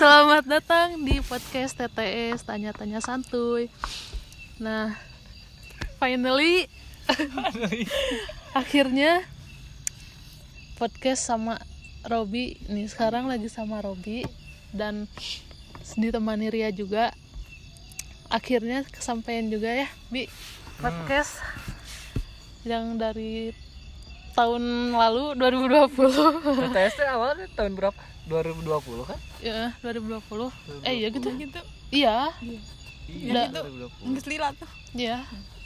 Selamat datang di podcast TTS Tanya-tanya santuy. Nah, finally akhirnya podcast sama Robi nih sekarang lagi sama Robi dan ditemani Ria juga. Akhirnya kesampaian juga ya, Bi. Podcast yang dari tahun lalu 2020. TTS teh awalnya tahun berapa? 2020 kan? ya, 2020. Eh, iya gitu gitu. Iya, Iya, Udah. 2020. Nggak lila tuh iya.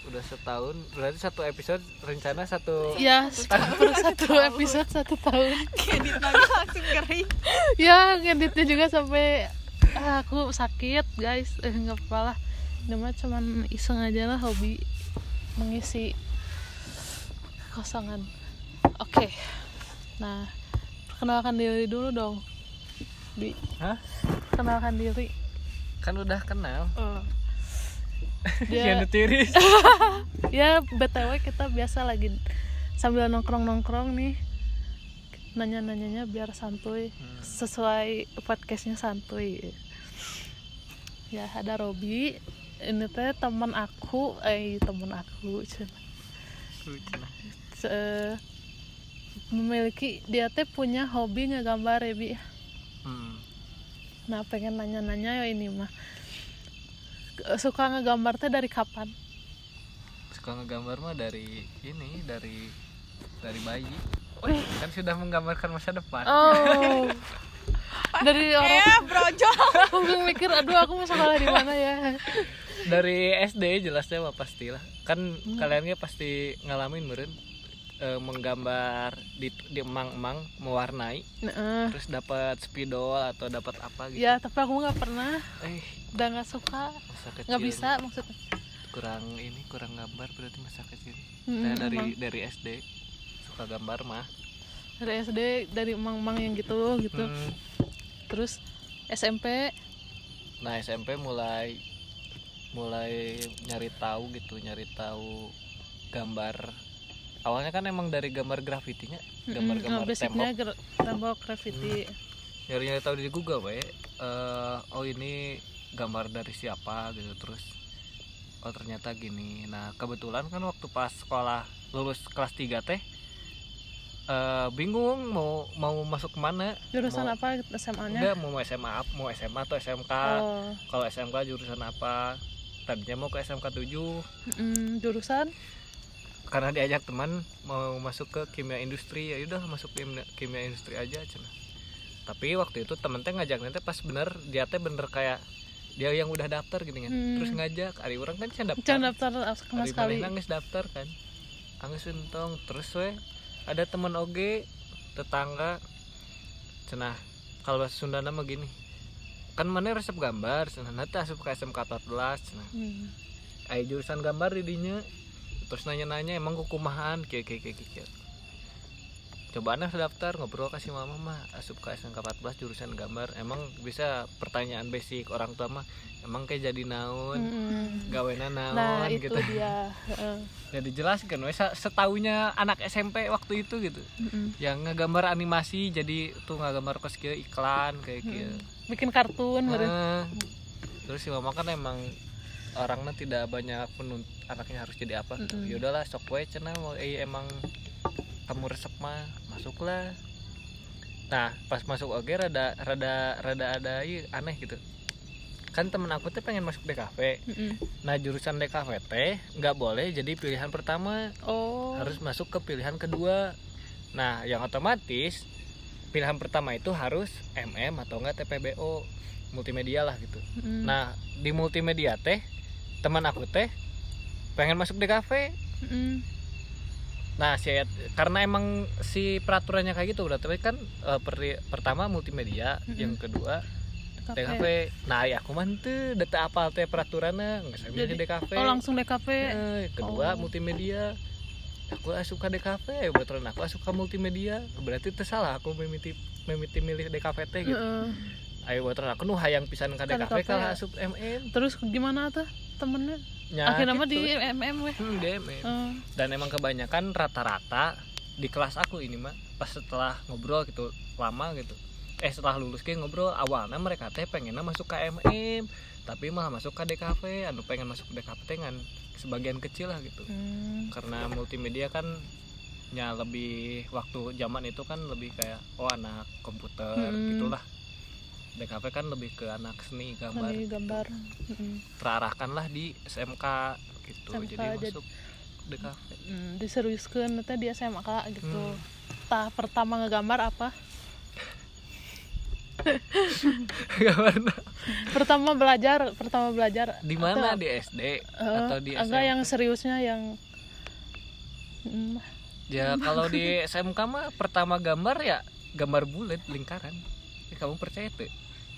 Udah setahun, berarti satu episode rencana satu Ya, per satu episode satu tahun. edit lagi langsung kering Ya, ngeditnya juga sampai ah, aku sakit, guys. Eh, nggak apa lah. Mah cuman iseng aja lah hobi mengisi kekosongan. Oke. Nah, perkenalkan diri dulu dong. Bi, Hah? kenalkan diri. Kan udah kenal. Dia, Yang tiris. ya btw kita biasa lagi sambil nongkrong nongkrong nih nanya nanyanya biar santuy sesuai podcastnya santuy ya ada Robi ini teh teman aku eh teman aku memiliki dia teh punya hobi ngegambar ya bi Hmm. nah pengen nanya nanya ya ini mah suka ngegambar teh dari kapan Suka ngegambar mah dari ini, dari dari bayi. Wih. Kan sudah menggambarkan masa depan. Oh. Dari orang eh brojol aku mikir aduh aku mau sekolah di mana ya. Dari SD jelasnya mah pastilah. Kan Hmm. kalian pasti ngalamin meureun eh, menggambar di di emang-emang mewarnai Nah, terus dapat spidol atau dapat apa gitu. ya tapi aku nggak pernah, Eh, udah nggak suka, nggak bisa maksudnya. kurang ini kurang gambar berarti masa kecil. Mm, saya dari emang. dari SD suka gambar mah. Dari SD dari emang-emang yang gitu gitu. Hmm, Terus SMP nah SMP mulai mulai nyari tahu gitu nyari tahu gambar awalnya kan emang dari gambar grafitinya mm, gambar-gambar basicnya tembok. ger- tembok graffiti. nyari nyari tahu di Google bae Eh, oh ini gambar dari siapa gitu terus oh ternyata gini. Nah kebetulan kan waktu pas sekolah lulus kelas 3 teh eh, bingung mau mau masuk ke mana. Jurusan Mau- apa SMA-nya? enggak mau SMA mau SMA atau SMK. Oh, kalau SMK jurusan apa? Tadinya mau ke SMK 7 mm, jurusan karena diajak teman mau masuk ke kimia industri ya udah masuk kimia, kimia industri aja cenah tapi waktu itu temen teh ngajak nanti pas bener dia teh bener kayak dia yang udah daftar gini kan. Hmm. terus ngajak hari orang kan can daftar. Jangan daftar sama hari sekali. nangis daftar kan. Angis untung. Terus we ada teman oge tetangga. Cenah kalau bahasa Sunda mah gini. Kan mana resep gambar cenah. Nanti asup ke SMK 14 cenah. Hmm. Ayo jurusan gambar di dinya terus nanya-nanya emang kukumahan kayak kayak kayak kayak cobaan daftar ngobrol kasih mama mah asup ke SMK 14 jurusan gambar emang bisa pertanyaan basic orang tua mah emang kayak jadi naon Mm-mm. gawena naon Nah itu gitu dia. Heeh. ya dijelaskan we sa- setaunya anak SMP waktu itu gitu Mm-mm. yang ngegambar animasi jadi tuh ngegambar kos iklan kayak gitu Bikin kartun. Nah, terus si mama kan emang orangnya tidak banyak penunt anaknya harus jadi apa gitu. Mm-mm. ya udahlah sok we cenah mau eh, emang kamu resep mah masuklah nah pas masuk oke rada rada rada ada ieu aneh gitu kan temen aku tuh pengen masuk DKV Mm-mm. nah jurusan DKV teh nggak boleh jadi pilihan pertama Oh. harus masuk ke pilihan kedua nah yang otomatis pilihan pertama itu harus MM atau enggak TPBO multimedia lah gitu Mm. nah di multimedia teh teman aku teh pengen masuk DKV Mm-mm. nah si karena emang si peraturannya kayak gitu berarti kan eh, per- pertama multimedia Mm-mm. yang kedua DKV. Nah ya aku mah teu data apa teh peraturannya nggak saya Jadi- DKV Oh langsung DKV. Eh, kedua Oh. multimedia aku suka DKV betulan aku suka multimedia berarti tersalah aku memiti memiti milih DKV teh gitu Heeh. ayo betulan aku nu hayang pisan ke DKV DKV kalah ya. asup MM Terus gimana tuh temennya? Nya, Akhirnya gitu. di MM weh. Hmm, di MM Eh, dan emang kebanyakan rata-rata di kelas aku ini mah pas setelah ngobrol gitu lama gitu eh setelah lulus kayak ngobrol awalnya mereka teh pengennya masuk KMM tapi malah masuk ke DKV anu pengen masuk ke DKV teh kan sebagian kecil lah gitu Hmm. karena multimedia kan nya lebih waktu zaman itu kan lebih kayak oh anak komputer Hmm. gitulah DKV kan lebih ke anak seni gambar. Lagi gambar. Mm. terarahkan lah di SMK gitu. SMK, jadi jadi- masuk DKV Hmm, diseriuskan nanti di SMK gitu. Hmm. tah pertama ngegambar apa? Gambar pertama belajar pertama belajar. Di mana? Atau- di SD Eh, atau di enggak SMK yang seriusnya yang Hmm, ya kalau di SMK mah pertama gambar ya gambar bulat lingkaran Ya, kamu percaya tuh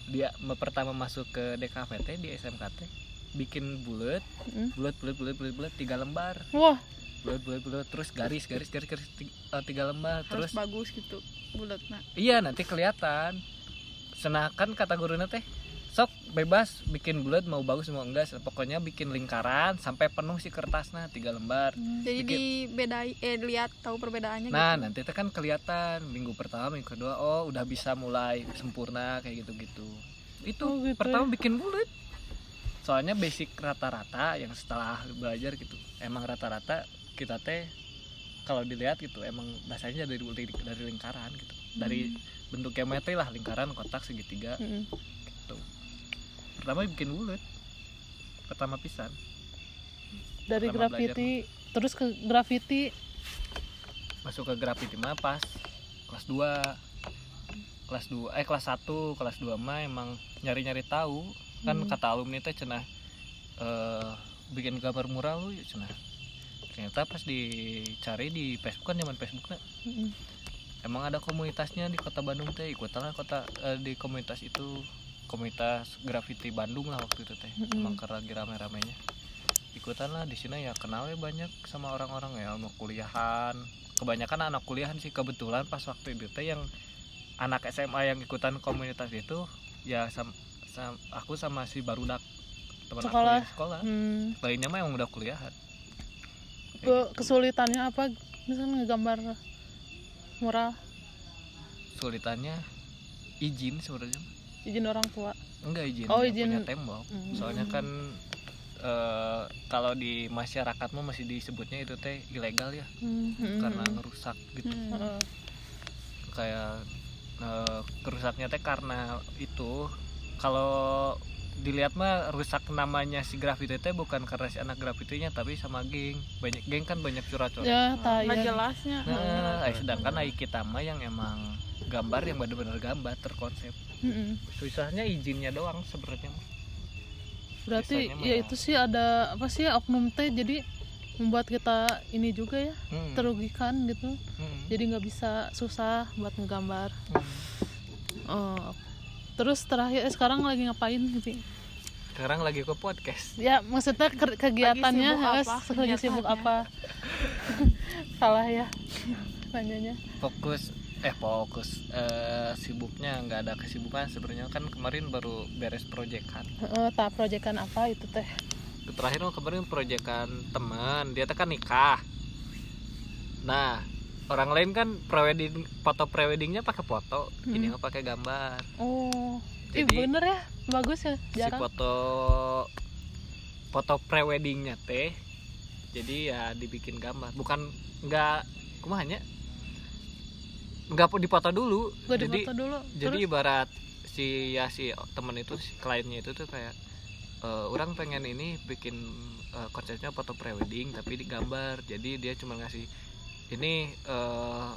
dia pertama masuk ke DKVT di SMKT bikin bulat hmm. bulat bulat bulat bulat bulat tiga lembar. Wah. Bulat bulat bulat terus garis garis garis garis ti- eh, tiga lembar harus terus bagus gitu bulat nah iya nanti kelihatan. Senakan kata gurunya teh sok bebas. Bikin bulat mau bagus mau enggak pokoknya bikin lingkaran sampai penuh si kertasnya tiga lembar. Jadi Bikin- dibedai eh lihat tahu perbedaannya nah gitu. nanti teh kan kelihatan. Minggu pertama minggu kedua oh udah bisa mulai sempurna kayak gitu gitu itu Oh, gitu pertama ya. bikin bulat. Soalnya basic rata-rata yang setelah belajar gitu. Emang rata-rata kita teh kalau dilihat gitu emang dasarnya dari dari lingkaran gitu. Dari bentuk geometri lah lingkaran kotak segitiga. Mm. gitu pertama bikin bulat pertama pisan. Dari Pertama graffiti terus ke graffiti masuk ke graffiti mah pas kelas 2 kelas 2 eh kelas 1 kelas 2 mah emang nyari-nyari tahu. Kan Hmm. kata alumni teh cenah eh bikin gambar mural lu ya cenah. Ternyata pas dicari di Facebook kan zaman Facebook nah, Mm. emang ada komunitasnya di kota Bandung teh ikutan lah kota eh, di komunitas itu komunitas graffiti Bandung lah waktu itu teh Mm-mm. emang karena lagi rame-ramenya ikutan lah di sini ya kenalnya banyak sama orang-orang ya mau kuliahan kebanyakan anak kuliahan sih kebetulan pas waktu itu teh yang anak SMA yang ikutan komunitas itu ya sam, sam- aku sama si barudak teman aku Sekolah. yang sekolah Hmm. lainnya mah yang udah kuliahan Kayak Ke- gitu. kesulitannya apa misalnya ngegambar mural sulitannya izin sebenarnya izin orang tua enggak izin Oh, izin. punya tembok Hmm. soalnya kan eh, kalau di masyarakat mah masih disebutnya itu teh ilegal ya Hmm, hmm, karena hmm. ngerusak gitu Hmm. Heeh. kayak eh, kerusaknya teh karena itu kalau dilihat mah rusak namanya si graffiti teh bukan karena si anak graffitinya tapi sama geng banyak geng kan banyak curhat-curhat ya nggak tayang jelasnya nah eh, sedangkan ai kita mah yang emang gambar yang bener-bener gambar terkonsep. Mm-mm. susahnya izinnya doang sebenarnya. Berarti Sisanya ya itu sih ada apa sih oknum teh jadi membuat kita ini juga ya Hmm, terugikan gitu. Hmm, jadi nggak bisa susah buat ngegambar. Hmm. Oh. terus terakhir eh, sekarang lagi ngapain gitu sekarang lagi ke podcast. Ya maksudnya ke- kegiatannya sibuk eh, apa lagi sibuk apa? Salah ya nanyanya. Fokus eh fokus. Eh, sibuknya nggak ada kesibukan sebenarnya. Kan kemarin baru beres proyekan. Heeh, tak proyekan apa itu teh? Terakhir mah kemarin proyekan teman. Dia teh kan nikah. Nah orang lain kan prewedding foto preweddingnya pakai foto. Ini Hmm. mah pakai gambar. Oh. Ih Jadi- bener ya. Bagus ya. si jarang. foto foto preweddingnya teh jadi ya dibikin gambar. Bukan nggak kumahanya nggak dipoto dulu. Gue jadi dulu. jadi Terus? ibarat si ya si temen itu si kliennya itu tuh kayak eh, orang pengen ini bikin eh, konsepnya foto prewedding tapi digambar jadi dia cuma ngasih ini eh,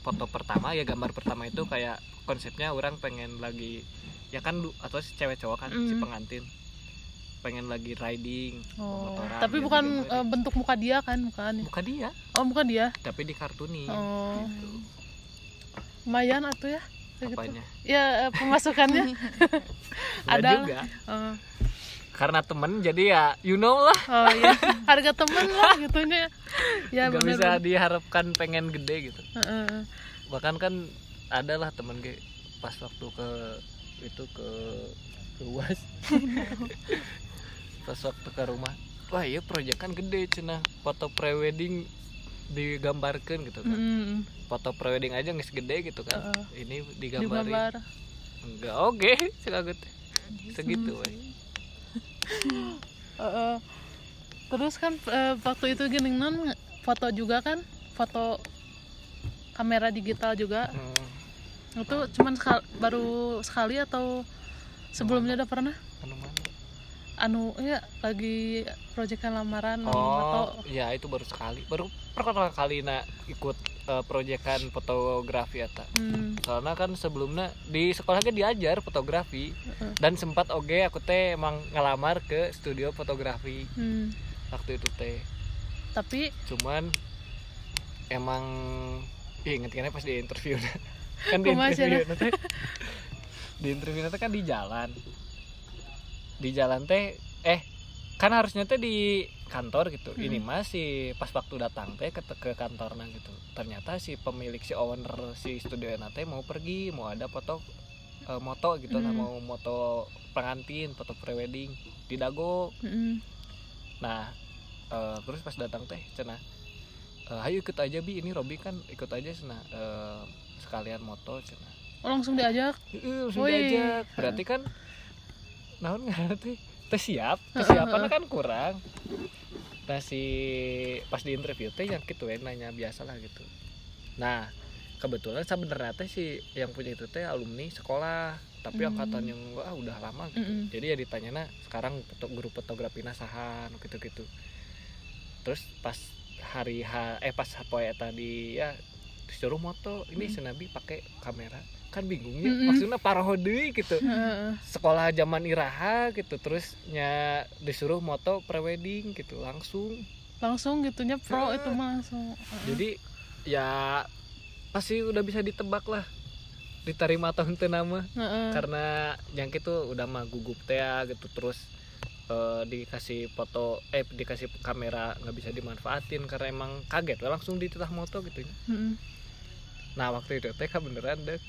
foto pertama. Ya gambar pertama itu kayak konsepnya orang pengen lagi ya kan atau si cewek cowok kan si Mm. pengantin pengen lagi riding oh, motoran, tapi bukan eh, bentuk muka dia kan bukan? Muka dia. Oh muka dia? Tapi dikartunin oh. Gitu. Lumayan atuh ya gitu. apanya? Ya eh, pemasukannya. Ada. juga. Oh, karena temen jadi ya you know lah. Oh iya. Harga temen lah gitunya ya nggak bener bisa diharapkan pengen gede gitu. Heeh. bahkan kan ada lah temen gue pas waktu ke itu ke ke uas pas waktu ke rumah. Wah iya proyek kan gede cina. Foto prewedding digambarkan gitu kan. Mm, foto prewedding aja nggak segede gitu kan. Heeh. ini di digambarin. Gambar enggak oke sekaget. Segitu we. Heeh. terus kan eh, waktu itu gini non foto juga kan? Foto kamera digital juga. Hmm, itu cuman sekal- baru sekali atau sebelumnya udah pernah anu anu ya lagi proyekan lamaran oh foto. ya itu baru sekali. Baru pertama kali nak ikut eh, proyekan fotografi eta hmm, soalnya kan sebelumnya di sekolahnya diajar fotografi. Heeh. dan sempat oke aku teh emang ngelamar ke studio fotografi. Hmm. waktu itu teh. Tapi cuman emang Ih, inget pas di interview kan di interview nanti di interview nanti kan di jalan di jalan teh eh kan harusnya teh di kantor gitu Hmm. ini masih pas waktu datang teh ke, ke kantornya gitu ternyata si pemilik si owner si studio teh mau pergi mau ada foto eh, moto gitu Hmm. mau moto pengantin foto prewedding di dago mm, Nah, eh, terus pas datang teh cenah eh, ayo ikut aja bi ini Robi kan ikut aja cenah eh, sekalian moto cenah. oh, langsung diajak Heeh, langsung Wih. diajak. Berarti kan naon ngaranna teh teh siap, kesiapan kan kurang. Nah si pas di interview teh yang gitu ya nanya biasa lah gitu. Nah kebetulan sebenarnya teh si yang punya itu teh alumni sekolah tapi Hmm. angkatan yang wah udah lama gitu Mm-mm. jadi ya ditanya sekarang foto guru fotografi nasahan gitu gitu terus pas hari H eh pas poe tadi ya disuruh moto ini Mm. senabi pakai kamera kan bingungnya Mm-mm. maksudnya paraho deui gitu Heeh. sekolah zaman iraha gitu terus nya disuruh moto prewedding gitu langsung langsung gitunya pro Heeh. itu mah langsung Heeh. jadi ya pasti udah bisa ditebak lah diterima atau henteu nama Heeh. karena yang itu udah mah gugup teh ya, gitu terus eh, dikasih foto eh dikasih kamera nggak bisa dimanfaatin karena emang kaget langsung dititah moto gitu Mm-mm. nah waktu itu teh beneran dek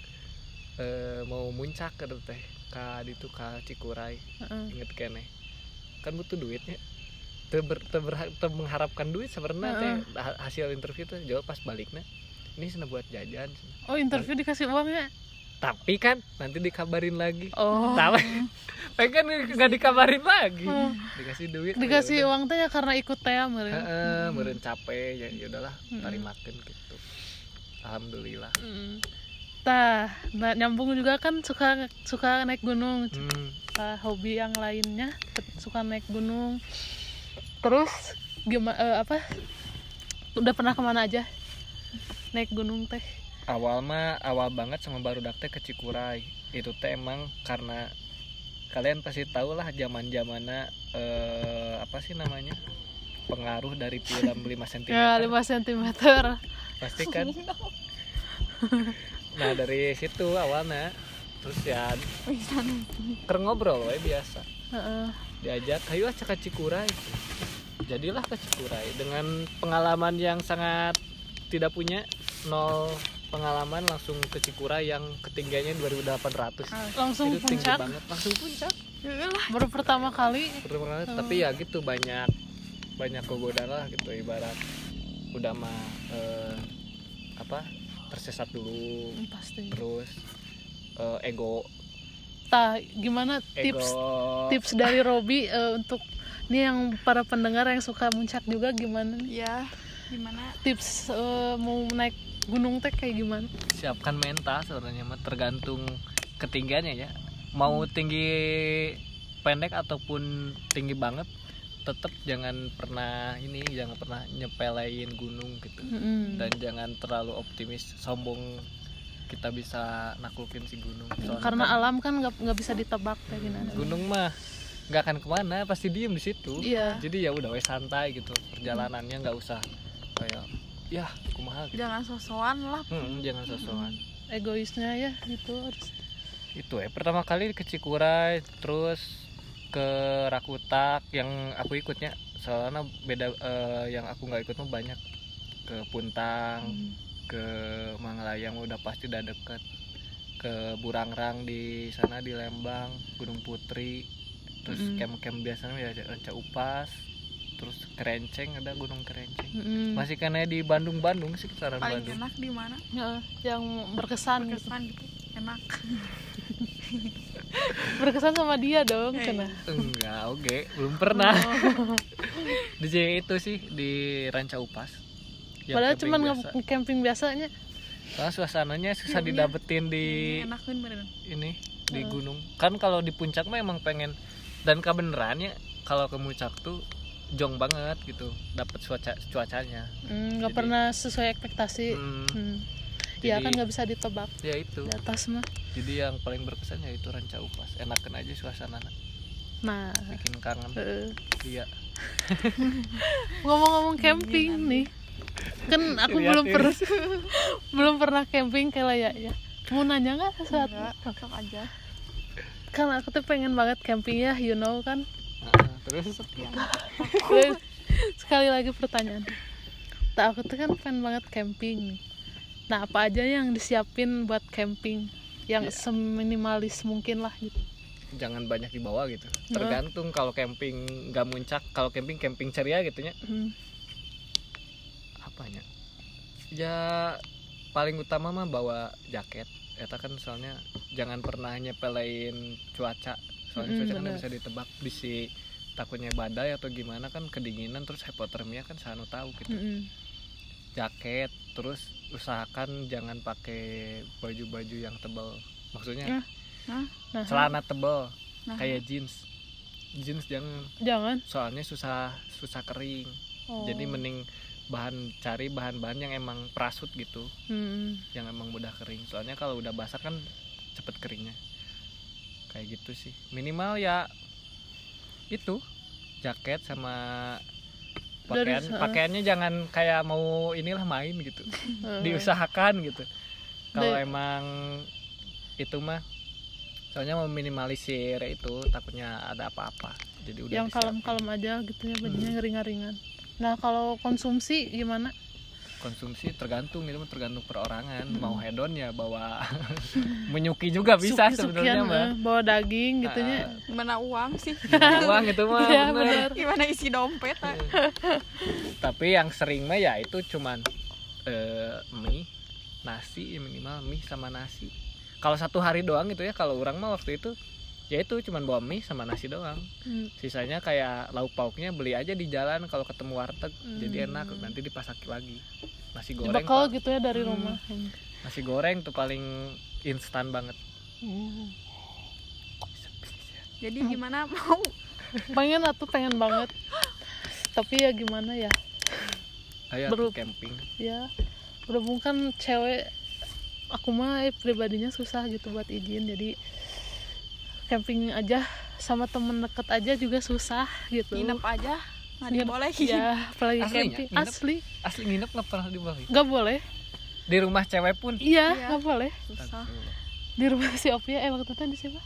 eh, mau muncak ke teh ka itu ka Cikuray. Heeh. inget kene kan butuh duitnya. Teu ber, teu berha- teu mengharapkan duit sebenarnya teh. Ha- hasil interview tuh jawab pas baliknya ini sana buat jajan. Oh interview dikasih uang ya? Tapi kan nanti dikabarin lagi. Oh. Tahu. pengen nggak dikabarin lagi. Oh. dikasih duit. Dikasih uang teh ya karena ikut teh meureun. Heeh, meureun capek ya ya udahlah Mm. tarimakeun gitu. Alhamdulillah. Mm. Tah, nah, nyambung juga kan suka suka naik gunung. hmm. Tah, hobi yang lainnya suka naik gunung. Terus gimana apa? Udah pernah ke mana aja? Naik gunung teh. awal mah awal banget sama baru teh ke Cikuray itu teh emang karena kalian pasti tahu lah zaman zamannya eh, apa sih namanya pengaruh dari film 5 cm Ya, 5 cm. pasti kan nah dari situ awalnya terus ya ker ngobrol we biasa. Heeh. diajak ayo aja ke Cikuray jadilah ke Cikuray dengan pengalaman yang sangat tidak punya nol pengalaman langsung ke Cikuray yang ketinggiannya 2800 Langsung itu puncak. banget. Langsung puncak. Baru pertama kali. Pertama kali, tapi ya gitu banyak banyak kegodaan lah gitu ibarat. Udah mah eh, apa tersesat dulu. Hmm, Pasti. terus eh, ego. Tah, gimana ego. tips tips dari Robi eh, untuk nih yang para pendengar yang suka muncak juga gimana nih? ya gimana? Tips eh, mau naik gunung teh kayak gimana? Siapkan mental sebenarnya mah tergantung ketinggiannya ya. Mau tinggi pendek ataupun tinggi banget tetap jangan pernah ini jangan pernah nyepelein gunung gitu. Mm-mm. dan jangan terlalu optimis sombong kita bisa naklukin si gunung. Soalnya karena kan alam kan nggak nggak bisa ditebak kayak gimana. Gunung mah nggak akan ke mana pasti diem di situ. Iya. Jadi ya udah wes santai gitu. Perjalanannya nggak usah kayak ya kumaha. Gitu. jangan sosokan lah. Hmm, jangan sosokan. Egoisnya ya gitu harus. Itu ya pertama kali ke Cikuray terus ke Rakutak yang aku ikutnya. Soalnya beda eh, yang aku nggak ikut mah banyak. Ke Puntang ke Mangalayang udah pasti udah deket. Ke Burangrang di sana di Lembang Gunung Putri. Terus Mm. camp-camp biasanya ya Ranca Upas. Terus kerenceng ada gunung kerenceng. Mm-mm. masih karena di Bandung Bandung sih sekitaran paling Bandung. enak di mana? Ya, yang berkesan gitu. berkesan gitu. Enak berkesan sama dia dong Eh. kena. Enggak oke. Belum pernah. Oh. di J itu sih di Ranca Upas. Yang padahal camping cuman biasa. nge- camping biasanya. Soalnya suasananya susah Iya, iya. didapetin di enakin beneran ini di gunung. Kan kalau di puncak mah emang pengen dan kebenarannya kalau ke puncak tuh jong banget gitu. Dapat cuaca cuacanya. Hmm, nggak Jadi- pernah sesuai ekspektasi. Hmm, Hmm. Ya Jadi- kan nggak bisa ditebak. Ya itu. Di atas mah. Jadi yang paling berkesan ya itu ranca upas. Enakan aja suasana nah. Bikin kangen. Eh, iya. Ngomong-ngomong camping nih. Kan aku Lihat belum pernah belum pernah camping kayak ya ya. Mau nanya nggak sesuatu? Enggak aja. Kan aku tuh pengen banget camping ya you know kan? Heeh, terus? Terus, sekali lagi pertanyaan. Tak aku tuh kan pengen banget camping nih nah apa aja yang disiapin buat camping? Yang Ya. seminimalis mungkin lah gitu. Jangan banyak dibawa gitu. Tergantung kalau camping nggak muncak kalau camping camping ceria gitu nya Hmm. apanya? Ya paling utama mah bawa jaket. Eta kan soalnya jangan pernah nyepelein cuaca. Soalnya Mm, cuaca kan bisa ditebak bisi takutnya badai atau gimana kan kedinginan terus hypothermia kan sanu tahu gitu. Mm-mm. Jaket terus usahakan jangan pakai baju-baju yang tebal maksudnya Ah. Hah? nah celana tebal nah kayak jeans. Jeans jangan. Jangan? Soalnya susah susah kering. Oh. jadi mending bahan cari bahan-bahan yang emang prasut gitu. Hmm. yang emang mudah kering. Soalnya kalau udah basah kan cepet keringnya. Kayak gitu sih. Minimal ya itu jaket sama pakaian heeh. pakaiannya jangan kayak mau inilah main gitu. Diusahakan gitu. Kalau Dari- emang itu mah soalnya mau minimalisir itu takutnya ada apa-apa. Jadi udah yang kalem-kalem aja gitu ya bajunya Hmm. ngering-ngeringan nah kalau konsumsi gimana konsumsi tergantung itu tergantung perorangan Hmm. mau hedon ya bawa menyuki juga bisa sebenarnya mah eh, bawa daging gitu nya Ah, gimana uang sih gimana uang itu mah bener. bener. gimana isi dompet ah? tapi yang sering mah ya itu cuman eh, mie nasi ya minimal mie sama nasi kalau satu hari doang gitu ya kalau orang mah waktu itu ya itu cuman bawa mie sama nasi doang Hmm. sisanya kayak lauk pauknya beli aja di jalan kalau ketemu warteg jadi Hmm. enak nanti dipasak lagi nasi goreng Pak. gitu ya dari Hmm. rumah nasi goreng tuh paling instan banget Hmm. jadi gimana mau pengen atau pengen banget tapi ya gimana ya ayo tuh camping ya berhubung kan cewek aku mah eh, pribadinya susah gitu buat izin jadi camping aja sama temen deket aja juga susah gitu. Nginep aja nggak Nginep, dibolehin. ya apalagi Aslinya, camping nginep? asli. Asli nginep nggak pernah dibeli nggak boleh. Di rumah cewek pun? Iya Iya. nggak boleh. Susah. Di rumah si Opia eh waktu itu di siapa?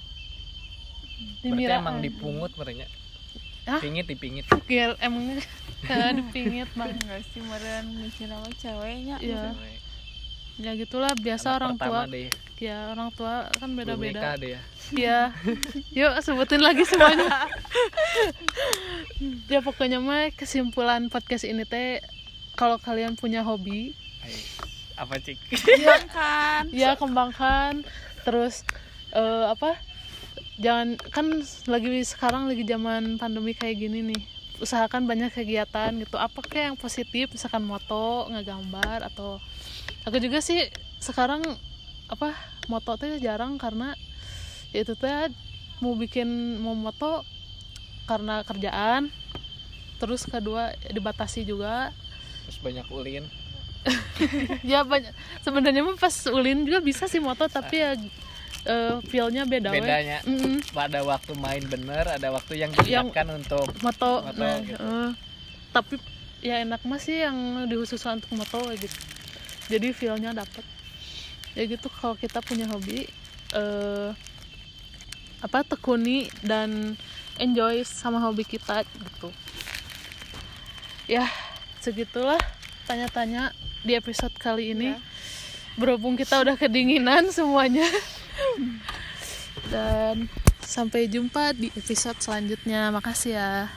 Di berarti Mira. emang dipungut merenya Hah? pingit dipingit. Kira emangnya. Eh, dipingit bang enggak sih meren mikir apa ceweknya. Iya. Cewek. Ya gitulah biasa Anak orang tua. deh. Ya orang tua kan beda-beda. nikah deh ya. Ya yuk sebutin lagi semuanya. Ya pokoknya mah kesimpulan podcast ini teh kalau kalian punya hobi Ayo. apa cik? Kan ya kembangkan. Terus eh, apa? Jangan kan lagi sekarang lagi zaman pandemi kayak gini nih. Usahakan banyak kegiatan gitu. Apa kayak yang positif? Misalkan moto ngegambar atau aku juga sih sekarang apa moto teh jarang karena ya itu teh mau bikin mau moto karena kerjaan. Terus kedua dibatasi juga. Terus banyak ulin. Ya banyak sebenarnya mah pas ulin juga bisa sih moto tapi ya eh, feel-nya beda bedanya Mm-mm. pada waktu main bener ada waktu yang Yang- diniatkan untuk moto, Moto, nah, gitu. eh, tapi ya enak mah sih yang dikhususkan untuk moto gitu jadi feel-nya dapet. Ya gitu kalau kita punya hobi eh apa tekuni dan enjoy sama hobi kita gitu. Ya segitulah tanya-tanya di episode kali ini. Ya. berhubung kita udah kedinginan semuanya. Dan sampai jumpa di episode selanjutnya. Makasih ya